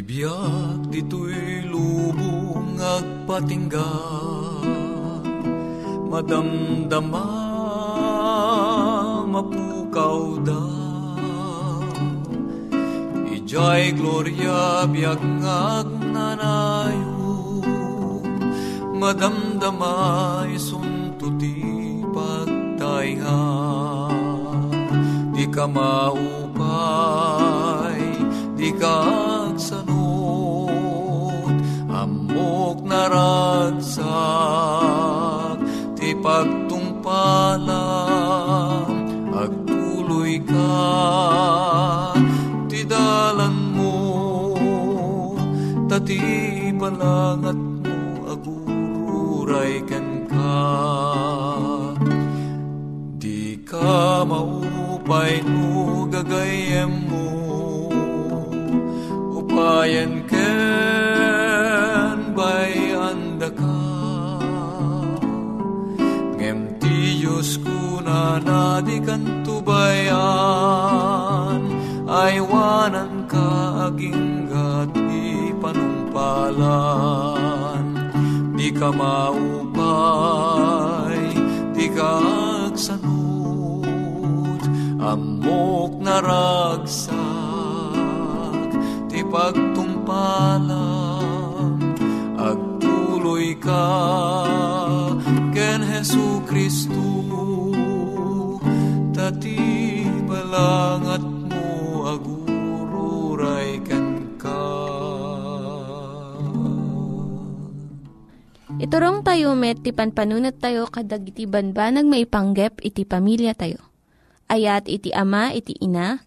Tibiyak dito'y lubong agpatingga. Madamdama mapukaw da. Ijay gloria biag ngagnanayo Madamdama isuntuti pagtainga Di ka maupay, di ka agsanod Amok naragsak, ti pagtungpalang Agtuloy ka, ti dalan mo Tati balangat mo, agururay ken ka. Di ka maupay no gagayem mo Upayan ken bayanda ka. Ngem ti Diyos ko na nadi kan tubayan Aywanan ka aginggat di panumpalan. Di ka maupay, di ka agsanod, amok naragsak, ti pagtungpalang, agtuloy ka, ken Hesu Kristu, tati balangat mo agururay ken ka. Iturong tayo met, ti panpanunat tayo kadag iti banbanag maipanggep iti pamilya tayo. Ayat iti ama, iti ina,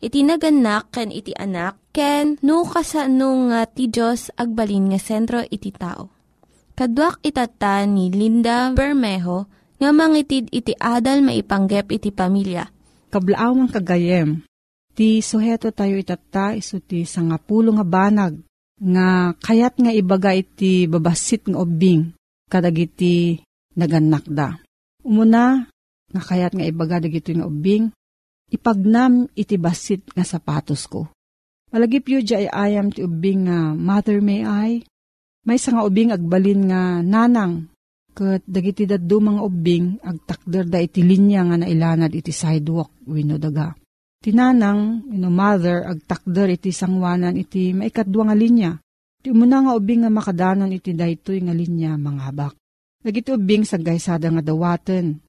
iti naganak, ken iti anak, ken no kasano nga ti Diyos agbalin nga sentro iti tao. Kaduak itata ni Linda Bermejo nga mangitid iti adal maipanggep iti pamilya. Kablaawang kagayem, ti suheto tayo itata iso ti sangapulo nga banag nga kayat nga ibaga iti babasit nga ubing kadagiti naganak da. Umuna, nga kayat nga ibaga dagito nga ubing, ipagnam iti basit nga sapatos ko. Malagip yu ay ayam ti ubing nga mother may I, may nga ubing agbalin nga nanang, Kat dagiti daddo mga ubing, agtakder da iti linya nga nailanad iti sidewalk, wino daga. Tinanang, wino mother, agtakder iti sangwanan iti maikadwa nga linya. Ti umuna nga ubing nga makadanon iti daytoy nga linya mga habak. Dagiti ubing sa gaysada nga dawaten.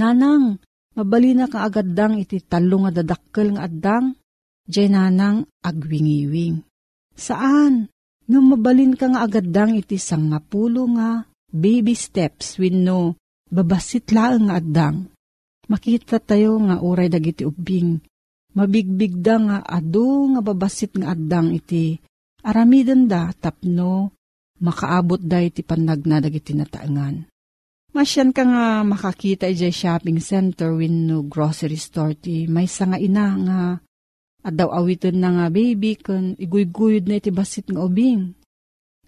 Nanang, mabalina ka agaddang iti talo nga dadakkel nga addang, jay nanang agwingiwing. Saan? Nga mabalin ka nga agaddang iti sangapulo nga baby steps no babasit laeng nga addang. Makita tayo nga uray dagiti ubing. Mabigbigda nga adu nga babasit nga addang iti aramiden da tapno makaabot da iti panagna dagiti nataangan. Masyan ka nga makakita iti shopping center no grocery store ti may nga ina nga at daw awitin na nga baby kan iguygoyod na iti basit nga ubing.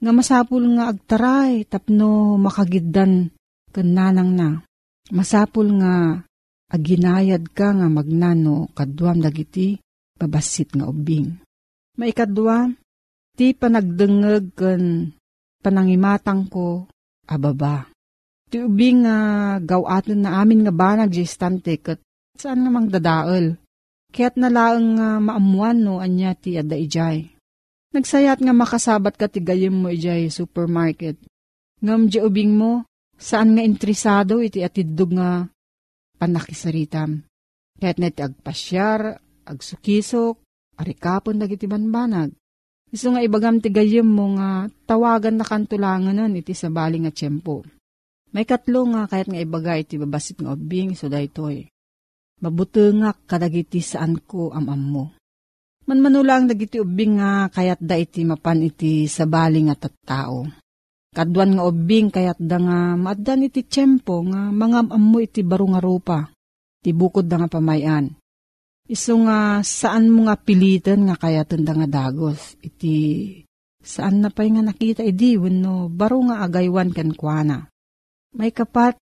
Nga masapul nga agtaray tapno makagiddan kan nanang na. Masapul nga aginayad ka nga magnano kadwam dagiti babasit nga ubing. Maikadwa, ti panagdengeg kan panangimatang ko ababa. Ti ubing nga gawaton na amin nga banag jistante kat saan nga mang dadaol Kaya't nalaang nga uh, maamuan no anya ti ada ijay. Nagsayat nga makasabat ka ti mo ijay supermarket. Ngam di ubing mo, saan nga intrisado iti atidog nga panakisaritam. Kaya't na ti agpasyar, agsukisok, arikapon dagiti banbanag. Iso nga ibagam ti gayem mo nga tawagan na kantulangan nun iti sa bali nga tiyempo. May katlo nga kayat nga ibagay iti babasit nga ubing so daytoy mabutengak kadagiti saan ko amam mo. Manmanulang dagiti ubing nga kayat da iti mapan iti sabali nga tattao. Kadwan nga ubing kayat da nga maadan iti tiyempo nga mga ammo iti baro nga rupa. Ti bukod da nga pamayan. Iso nga saan mo nga pilitan nga kayatan da nga dagos. Iti saan na pa'y nga nakita idi wenno baro nga agaywan kan kuana. May kapat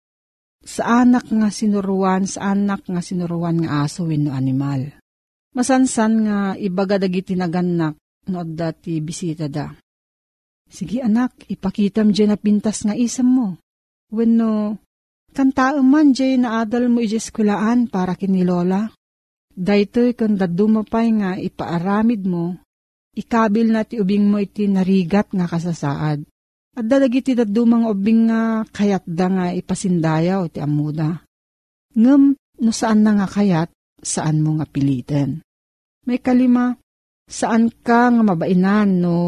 sa anak nga sinuruan, sa anak nga sinuruan nga aso wenno animal. Masansan nga ibaga dagiti naganak no dati bisita da. Sige anak, ipakitam dyan na pintas nga isam mo. Wenno, kantaam man dyan na adal mo ijeskulaan para kini Lola. Daytoy kan dadumapay nga ipaaramid mo, ikabil na ti ubing mo iti narigat nga kasasaad. At dalagiti dadumang ubing nga kayat da nga ipasindayaw ti amuda. Ngem no saan na nga kayat, saan mo nga pilitin. May kalima, saan ka nga mabainan no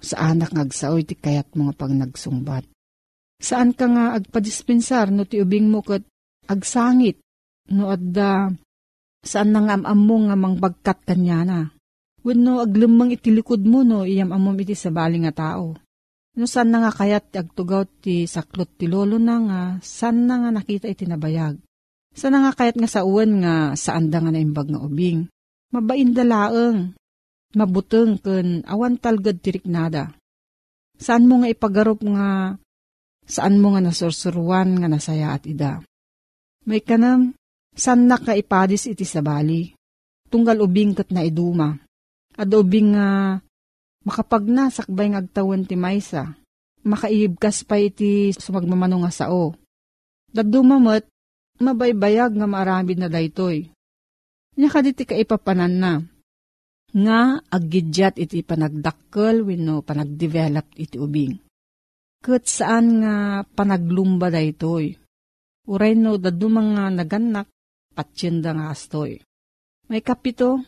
sa anak nga agsaoy ti kayat mo nga pag nagsungbat. Saan ka nga agpadispensar no ti ubing mo kat agsangit no adda saan na nga amam mo nga mangbagkat kanya na. Wenno aglemang itilikod mo no iyam amom iti sa bali nga tao. No san na nga kayat agtugaw ti saklot ti lolo na nga, san na nga nakita iti nabayag. San na nga kayat nga sa uwan nga saan da nga naimbag nga ubing. Mabain dalaeng, mabuteng ken awan talgad tirik nada. Saan mo nga ipagarop nga, saan mo nga nasursuruan nga nasaya at ida. May kanam, san na ka ipadis iti sabali. Tunggal ubing kat na iduma. At ubing nga Makapag nasakbay ng agtawan ti maysa, makaibkas pa iti sumagmamano nga sao. Dadumamot, mabaybayag nga maaramid na daytoy. Nya kaditi ka ipapanan na. Nga aggidyat iti panagdakkel wenno panagdevelop iti ubing. Kat saan nga panaglumba daytoy. Uray no dadumang nga naganak, patsyenda nga astoy. May kapito,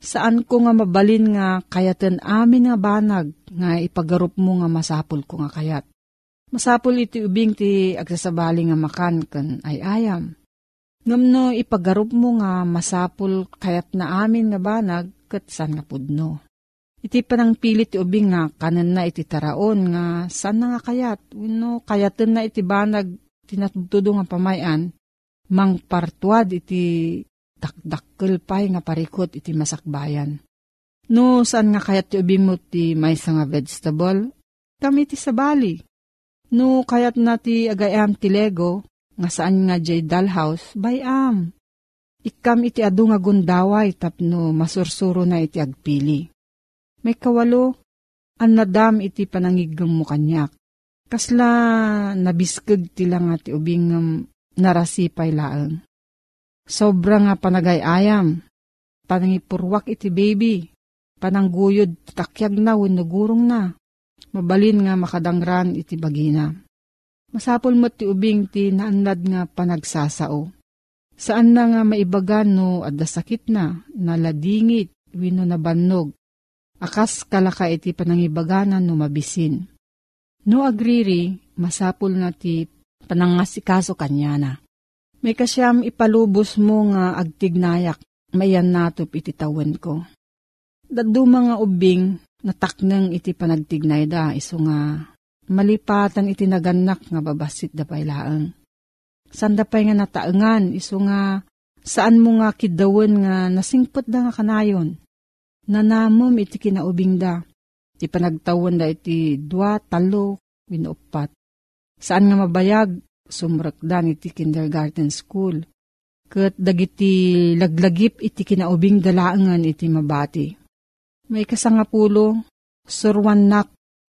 Saan ko nga mabalin nga kayaten amin nga banag nga ipagarup mo nga masapul ko nga kayat. Masapul iti ubing ti agsasabali nga makan kan ay ayam. Ngamno ipagarup mo nga masapul kayat na amin nga banag kat san nga pudno. Iti panang pilit ti ubing nga kanan na iti taraon nga san nga kayat. Uno kayaten na iti banag tinatudo nga pamayan mang partuad iti dakdakkel pay nga parikot iti masakbayan. No, saan nga kayat ti ubimot ti may nga vegetable? Kami ti sabali. No, kayat na ti agayam ti lego, nga saan nga jay dalhouse, bayam. Ikam iti adu nga gundaway tapno masursuro na iti agpili. May kawalo, an iti panangigam mo kanyak. Kasla nabiskag tila nga ti ubing narasipay laang. Sobra nga panagayayam. Panangipurwak iti baby. Panangguyod takyag na wenno gurong na. Mabalin nga makadangran iti bagina. Masapol mo ti ubing ti naanlad nga panagsasao. Saan na nga maibagan no adda sakit na, naladingit, wino na bannog. Akas kalaka iti panangibaganan no mabisin. No agriri, masapul nga ti panangasikaso kanya na. May kasyam ipalubos mo nga agtignayak, mayan natop iti tawen ko. Dadu mga ubing, nataknang iti panagtignay da, iso nga malipatan iti naganak nga babasit da pailaang. Sanda pa'y nga nataengan, iso nga saan mo nga kidawan nga nasingpot da nga kanayon. Nanamom iti kinaubing da, iti panagtawan da iti dua, talo, winupat. Saan nga mabayag, sumrakdan iti kindergarten school. Kat dagiti laglagip iti kinaubing dalaangan iti mabati. May kasangapulo, surwan nak,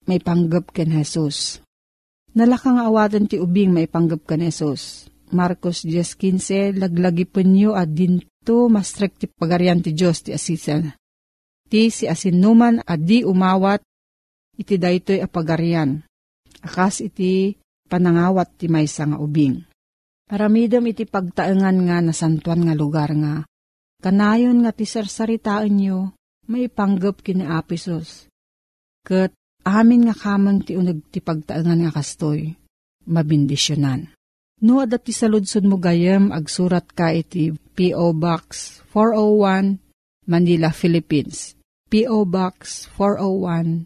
may panggap ken Jesus. Nalakang awatan ti ubing may panggap ken Jesus. Marcos 10.15, laglagipon nyo at dinto mastrek ti pagarian ti Diyos ti asisan. Ti si asinuman at di umawat, iti daytoy apagarian. Akas iti panangawat ti maysa nga ubing. Paramidam iti pagtaengan nga nasantuan nga lugar nga. Kanayon nga ti sarsaritaan nyo, may panggap kina Apisos. Kat amin nga kamang ti unag ti pagtaengan nga kastoy, mabindisyonan. No adat ti saludsod mo gayam agsurat ka iti P.O. Box 401 Manila, Philippines. P.O. Box 401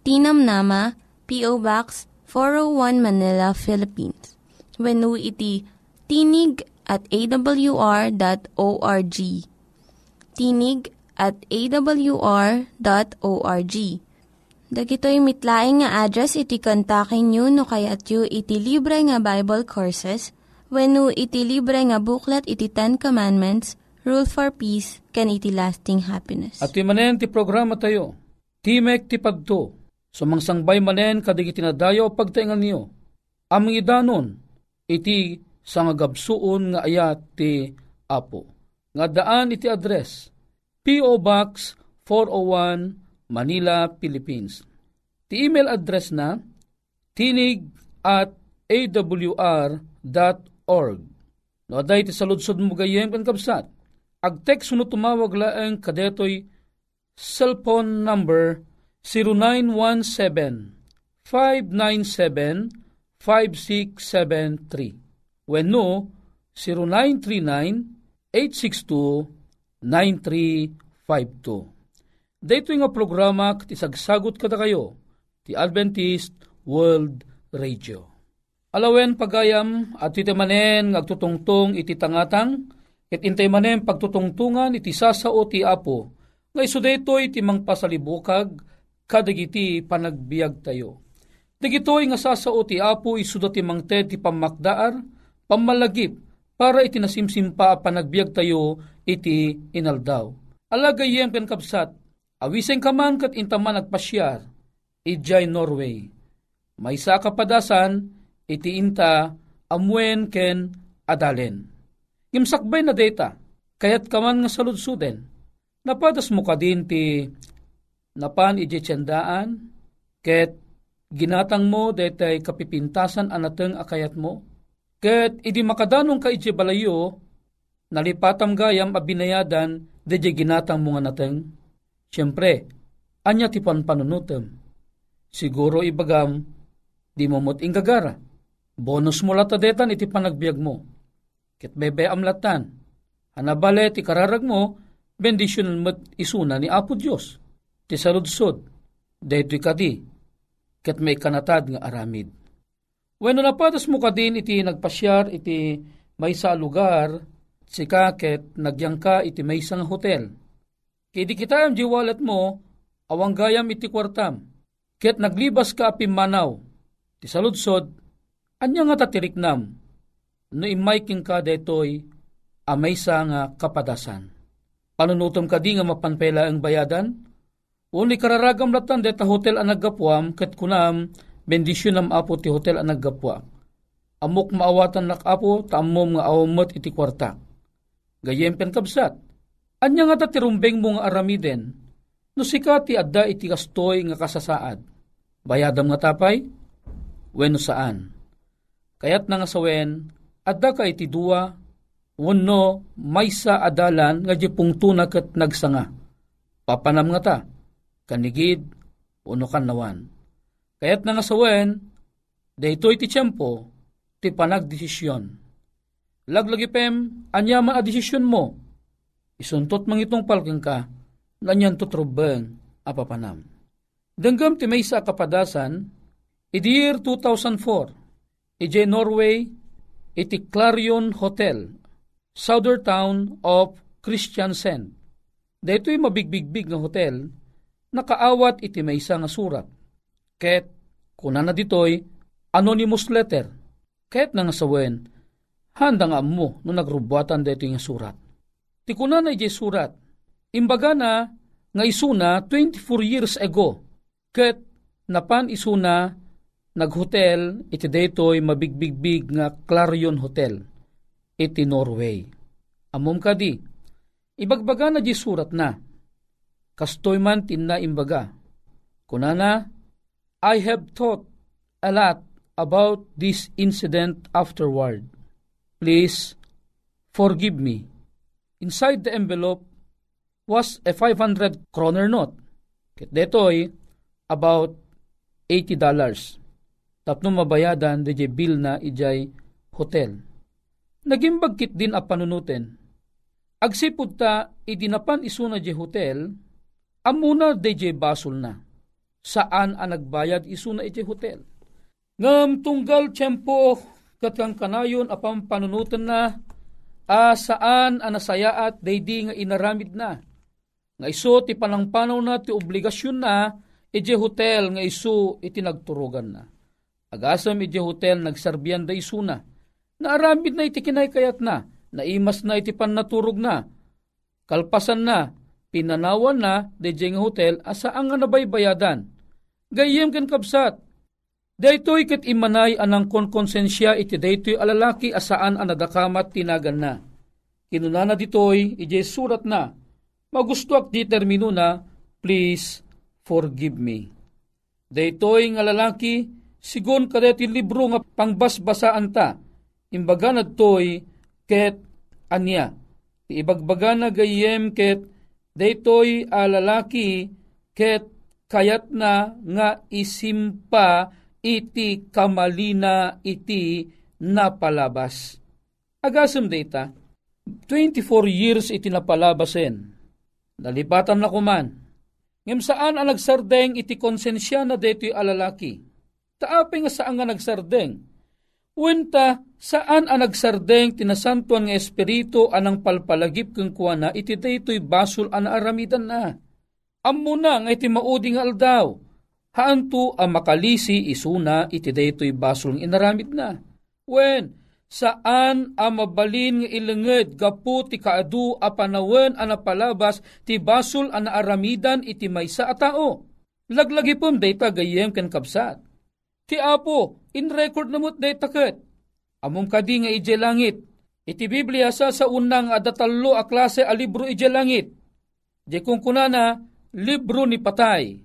Tinam Nama, P.O. Box 401 Manila, Philippines. When iti tinig at awr.org. Tinig at awr.org. Dagitoy mitlaing nga address iti kontakin nyo no kayat yu iti libre nga Bible Courses when iti libre nga buklat iti Ten Commandments, Rule for Peace, can iti lasting happiness. At manen ti programa tayo, Timek ti Pagto, sumangsangbay manen kadig itinadayo pagtaingan niyo. Aming idanon, iti sangagabsuon nga ayat ti Apo. Nga daan iti address, P.O. Box 401 Manila, Philippines. Ti email address na tinig at awr.org. No, aday ti saludsod mo gayem kan kapsat. Ag text no tumawag laeng kadetoy cellphone number 0917-597-5673. When no, 0939-862-9352. Dito nga programa kat isagsagot kada kayo, ti Adventist World Radio. Alawen pagayam at iti manen ngagtutungtong iti tangatang, ket intay manen pagtutungtungan iti sasao ti apo, nga iso daytoy ti mang pasalibukag, kadagiti panagbiag tayo. Dagitoy nga sasao ti apo isuda ti mangted ti pamakdaar, pamalagip, para iti nasimsimpa panagbiag tayo iti inaldaw. Alagayem ken kapsat, awisen ka man kat intaman nagpasyar, ijay Norway. May sa kapadasan, iti inta amwen ken adalen. Ngimsakbay na data, kayat kaman nga saludsuden, napadas mo ka din ti napan iti tiyandaan, ket ginatang mo detay kapipintasan anateng akayat mo, ket idi makadanong ka iti balayo, nalipatam gayam abinayadan deje ginatang mo nga nateng. Siyempre, anya ti panpanunutem. Siguro ibagam, di mo mot ingagara. Bonus mo lata detan iti panagbiag mo. Ket bebe amlatan. Hanabale ti kararag mo, bendisyon mat isuna ni Apo Diyos. Ti saludsod, daytoy kadi, ket may kanatad nga aramid. When napatas mo ka din iti nagpasyar iti may sa lugar, si kaket nagyang ka iti may nga hotel. Kidi kita ang jiwalat mo, awang gayam iti kwartam. Ket naglibas ka apimanaw, ti saludsod, anya nga tatiriknam, no imay king ka detoy, amay sa nga kapadasan. Panunutom ka di nga mapanpela ang bayadan, Uni kararagam latan deta hotel ang naggapuam, ket kunam, bendisyon am apo ti hotel ang naggapuam. Amok maawatan nak apo, taamom nga awamot iti kwarta. Gayem pen kabsat, anya nga ta tirumbeng mo nga aramiden, no sika ti adda iti kastoy nga kasasaad. Bayadam nga tapay? Weno saan? Kayat na nga sawen, adda ka iti dua, wano maysa adalan nga di pungtuna kat nagsanga. Papanam nga ta, kanigid, uno kan nawan. Kaya't nga sawen, daytoy ti tiyempo, ti panagdesisyon. Laglagi pem, anya man a desisyon mo, isuntot mang itong palking ka, nanyan tutrubeng apapanam. Denggam ti may sa kapadasan, iti year 2004, iti Norway, iti Clarion Hotel, southern town of Christiansand. Dito'y mabigbigbig nga hotel, nakaawat iti maysa nga surat. Ket, kuna na ditoy, anonymous letter. Ket nga sawen, handa nga mo no nagrubuatan dito nga surat. Ti kuna na surat, imbaga na nga isuna 24 years ago, ket napan isuna naghotel iti daytoy mabigbigbig nga Clarion Hotel iti Norway. Amom kadi, ibagbaga na di surat na, kastoy man tinna imbaga. Kunana, I have thought a lot about this incident afterward. Please forgive me. Inside the envelope was a 500 kroner note. Kit detoy about 80 dollars. Tapno mabayadan de bill na ijay hotel. Naging bagkit din a panunuten. Agsipud ta idinapan isuna je hotel, Amuna DJ basol na. Saan ang nagbayad iso na iti hotel. Ngam tunggal tiyempo katang kanayon apang panunutan na a saan ang nasayaat daydi nga inaramid na. Nga iso ti panangpanaw na ti obligasyon na iti hotel nga iso iti nagturugan na. Agasam iti hotel nagsarbiyan da iso na. Naaramid na iti kinaykayat na. Naimas na iti pannaturog na. Kalpasan na pinanawan na de jeng hotel asaan nga nabaybayadan. Gayem ken kapsat, daytoy ket imanay anang konkonsensya iti daytoy alalaki asaan ang nadakamat tinagan na. Kinuna na ditoy, ije surat na, magustuak di termino na, please forgive me. Daytoy nga lalaki, sigon kadeti libro nga pangbasbasaan ta, imbaga na toy ket anya. Ibagbaga na gayem ket daytoy a lalaki ket kayat na nga isimpa iti kamalina iti napalabas. Agasem data, 24 years iti napalabasen. Nalipatan na kuman. Ngem saan ang nagsardeng iti konsensya na deto'y alalaki? Taapi nga saan nga nagsardeng? Wenta saan ang nagsardeng tinasantuan nga espiritu anang palpalagip keng kuana iti daytoy basol an aramidan na. Ammo na nga iti mauding aldaw. Haanto ang makalisi isuna iti daytoy basol ng inaramid na. Wen, saan ang mabalin nga ilenged gapu ti kaadu a panawen a napalabas ti basol an aramidan iti maysa a tao. Laglagi pom dayta gayem ken kapsat. Ti apo, in record namot day taket. Amom kadi nga ije langit. Iti Biblia sa sa unang adatallo a klase a libro ije langit. Di kung kunana, libro ni patay.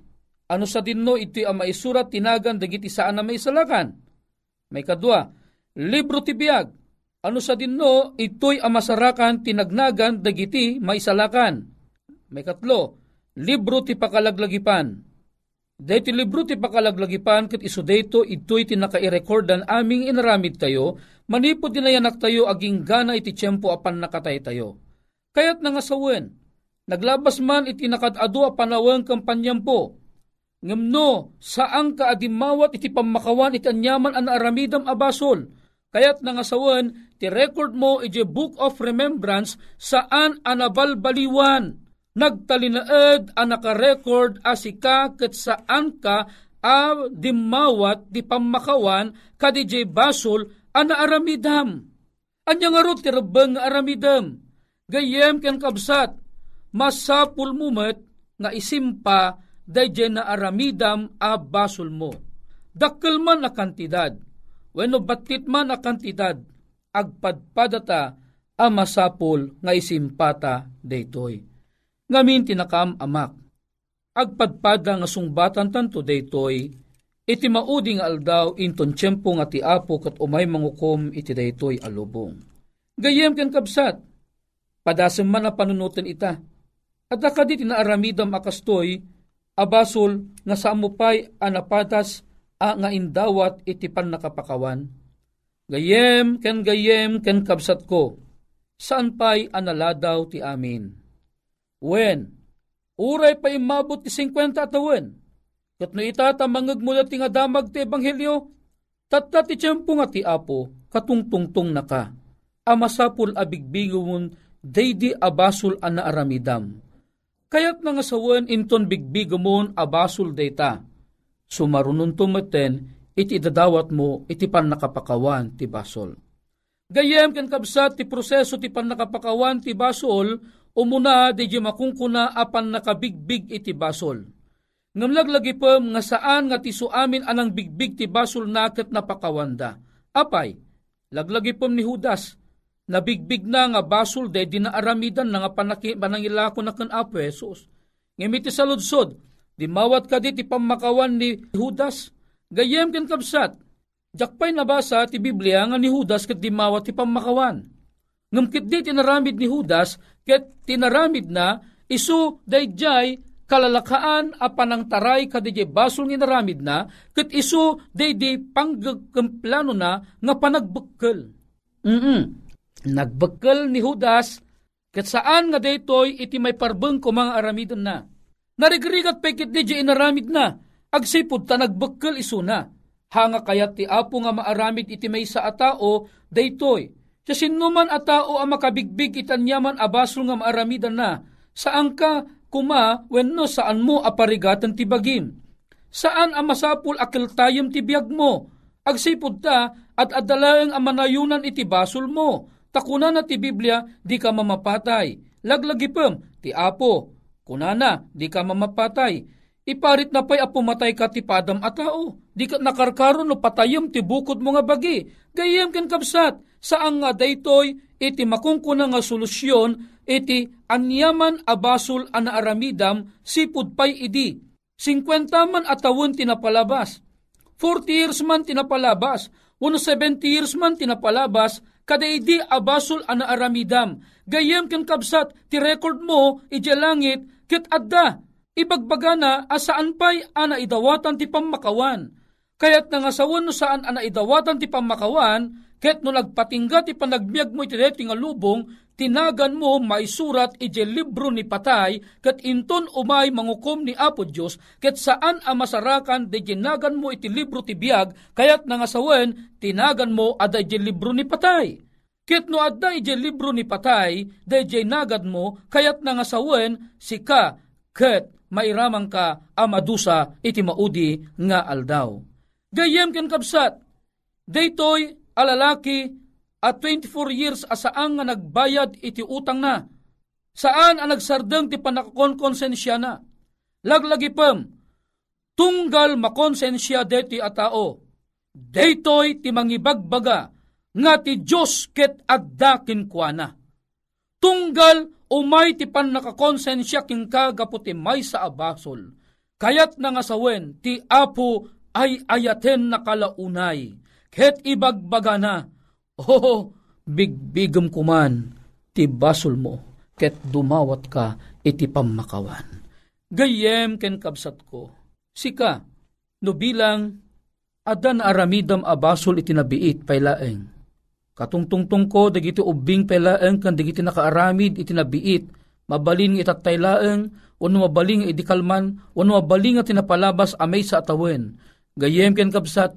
Ano sa dinno iti ang maisurat tinagan dagiti saan na may salakan. May kadwa, libro ti biyag. Ano sa dinno ito'y amasarakan tinagnagan dagiti may salakan. May katlo, libro ti pakalaglagipan Dahito libro ti pakalaglagipan kat iso dayto ito'y tinakairekordan aming inaramid tayo, manipod dinayanak tayo aging gana iti tiyempo apan nakatay tayo. Kaya't nangasawen, naglabas man iti nakadado a panawang kampanyampo, Ngamno, saan ka adimawat iti pamakawan iti anyaman an aramidam abasol. Kayat nangasawan, ti record mo iti Book of Remembrance saan anabalbaliwan. Nagtalinaed ang naka-record asika kat saan ka a dimawat di pamakawan kadi jay basol ana aramidam. Anya nga ro ti rabang aramidam. Gayem ken kabsat, masapul mumet nga isimpa dayjay na aramidam a basol mo. Dakkel man a kantidad, wenno batit man a kantidad, agpadpadata a masapul nga isimpata daytoy. Ngamin tinakam amak, agpadpada nga sungbatan tanto daytoy, iti maudi nga aldaw inton tiyempo nga ti apo kat umay mangukom iti daytoy alubong. Gayem ken kabsat, padasem man na panunutan ita, at akadi tinaaramidam akastoy, abasol nga saamupay anapatas a nga indawat iti pan nakapakawan. Gayem ken gayem ken kabsat ko, saan pa'y analadaw ti amin. When, uray pa imabot ti 50 atawan, kat no itata mangag mo ti nga damag ti ebanghelyo, tatta ti tiyempo nga ti apo, katungtungtong na ka, amasapul abigbigumon, daydi abasol ana aramidam Kayat nga sawan inton bigbigomon abasul data. Sumarunon tumaten, iti dadawat mo, iti pan nakapakawan ti basol. Gayem ken kabsat ti proseso ti pan nakapakawan ti basol, umuna di makungkuna apan nakabigbig iti basol. Ngamlaglagi pa nga saan nga ti suamin anang bigbig ti basol naket napakawanda. Apay, laglagi pa ni Judas, nabigbig na nga basol de di naaramidan na nga panaki, panangilako na kan Apo Jesus. Ngamiti sa ludsod, di mawat ka di ti pamakawan ni Judas, gayem ken kabsat, jakpay nabasa ti Biblia nga ni Judas ket di mawat ti pamakawan. Ngamkit di tinaramid ni Judas, ket tinaramid na, isu dayjay kalalakaan a panangtaray kadijay basol nga naramid na, ket isu daydi panggagkamplano na nga panagbukkel. Mm-mm Nagbagkal ni Judas, kat saan nga daytoy iti may parbeng ko mga aramidon na. Narigrigat pekit di di inaramid na, agsipod ta nagbagkal isuna. Hanga kayat ti apo nga maaramid iti may sa atao, daytoy. Sa sinuman a tao ang makabigbig itanyaman abasol nga maaramidan na, saan ka kuma wenno saan mo aparigatan ti bagim. Saan ang masapul akil tayom ti biyag mo, agsipod ta at adalaeng ang manayunan iti basol mo, Takuna na ti Biblia, di ka mamapatay. Laglagipem, ti apo. Kunana, di ka mamapatay. Iparit na pa'y apumatay ka ti padam a tao. Di ka nakarkaro no patayom ti bukod mo nga bagi. Gayem ken kapsat, saan nga daytoy iti makungkuna nga solusyon iti anyaman abasol ana aramidam sipud pay idi. 50 man atawon tinapalabas. 40 years man tinapalabas. 170 years man tinapalabas kadaydi abasol ana aramidam. Gayem ken kabsat ti record mo iti langit ket adda ibagbaga na asaan pay ana idawatan ti pamakawan. Kayat nangasawan no saan ana idawatan ti pamakawan, ket no nagpatingga ti panagbiag mo iti nga lubong, tinagan mo maisurat iti libro ni patay, ket inton umay mangukom ni Apo Diyos, ket saan a masarakan de ginagan mo iti libro ti biag, kayat nangasawen, tinagan mo ada iti libro ni patay. Ket no adda iti libro ni patay, de nagad mo, kayat nangasawen, sika, ket mairamang ka amadusa iti maudi nga aldaw. Gayem ken kabsat, daytoy alalaki at 24 years asaan nga nagbayad iti utang na. Saan ang nagsardeng ti panakakonsensya na. Laglagi pem, tunggal makonsensya deti a tao. Daytoy ti mangibagbaga nga ti Diyos ket addakin kuana. Tunggal umay ti pan nakakonsensya king kagaputi may sa abasol. Kayat na nga sawen ti apo ay ayaten na kalaunay. Ket ibagbaga na Oh, bigbigam kuman, ti basol mo, ket dumawat ka iti pamakawan. Gayem ken kabsat ko, sika, no bilang adan aramidam abasol iti nabiit paylaeng. Katungtungtong ko, dagiti ubing paylaeng kan dagiti nakaaramid iti nabiit, mabalin itatay laeng, wano mabaling iti kalman, wano mabaling nga tinapalabas amay sa atawen. Gayem ken kapsat,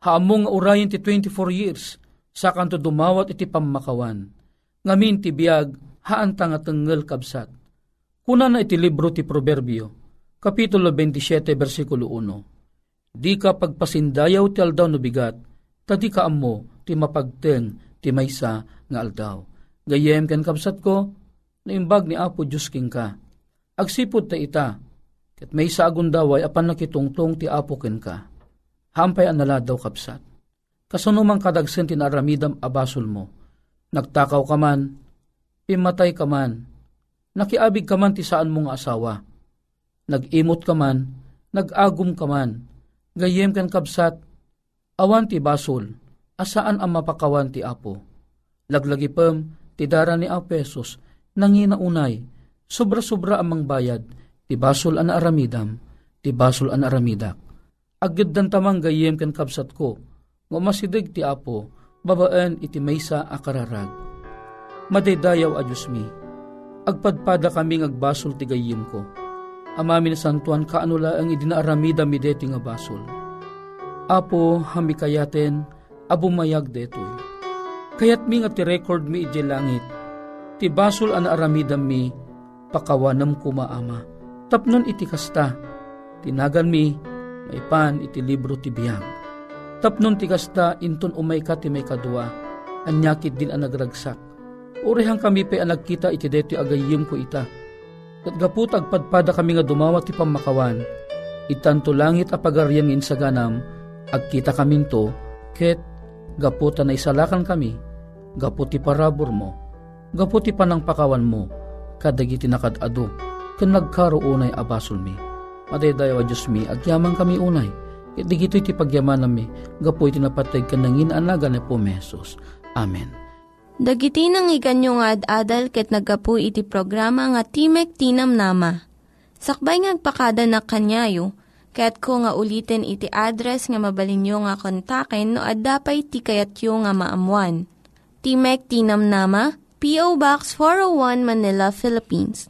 haamong nga urayin ti 24 years, sa kanto dumawat iti pamakawan. Ngamin ti biyag, haanta nga tengel kabsat. Kuna na iti libro ti Proverbio, Kapitulo 27, versikulo 1. Di ka pagpasindayaw ti aldaw no bigat, tadi ka amo ti mapagteng ti maysa nga aldaw. Gayem ken kabsat ko, naimbag ni Apo Diyos king ka. Agsipod ta ita, ket may sa agundaway apan nakitungtong ti Apo ken ka. Hampay an naladaw kapsat. Kasunumang kadagsen tinaramidam abasol mo. Nagtakaw ka man, pimatay ka man, nakiabig ka man ti saan mong asawa nag-imot ka man, nag-agum ka man, gayem kan kabsat, awan ti basol, asaan ang mapakawan ti apo. Laglagi pem, ti dara ni Apesos, nanginaunay, sobra-sobra amang bayad, ti basol an aramidam, ti basol an aramidak. Agad dan tamang gayem kan kabsat ko, ngumasidig ti apo, babaan iti maysa akararag. Madaydayaw a Diyos mi, agpadpada kaming agbasol ti gayem ko Amamin santuan kaanula ang idinaaramida mi deti nga basol. Apo hami kayaten abumayag detoy. Kayat mi nga ti record mi iti langit. Ti basol an aramidam mi pakawanam kumaama. Tapnon iti kasta. Tinagan mi maipan iti libro ti biyang. Tapnon ti kasta inton umay ka ti may kadua. Anyakit din ang nagragsak. Urihang kami pa ang nagkita iti deti agayim ko ita Kat gaputag padpada kami nga dumawat ti pamakawan, itanto langit apagaryan ngin sa ganam, agkita kami to, ket gaputa na isalakan kami, gaputi parabor mo, gaputi panang pakawan mo, kadagiti nakadado, ken nagkaro unay abasol mi. Madaydayo a Diyos mi, agyaman kami unay, ket digito iti pagyaman nami, gapu iti napatag kanangin anaga na po mesos. Amen. Dagiti nang iganyo nga ad-adal ket nagapu iti programa nga Timek Tinam Nama. Sakbay ngagpakada na kanyayo, ket ko nga ulitin iti address nga mabalinyo nga kontaken no ad-dapay tikayatyo nga maamuan. Timek Tinam Nama, P.O. Box 401 Manila, Philippines.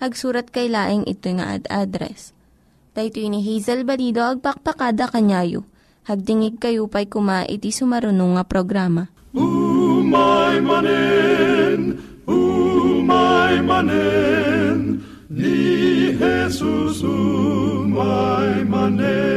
Hagsurat kay laing ito nga ad address. Dahito ini Hazel Balido agpakpakada kanyayo. Hagdingig kayo pa'y kuma iti sumarunong nga programa. Umay manen, umay manen, ni Jesus umay manen.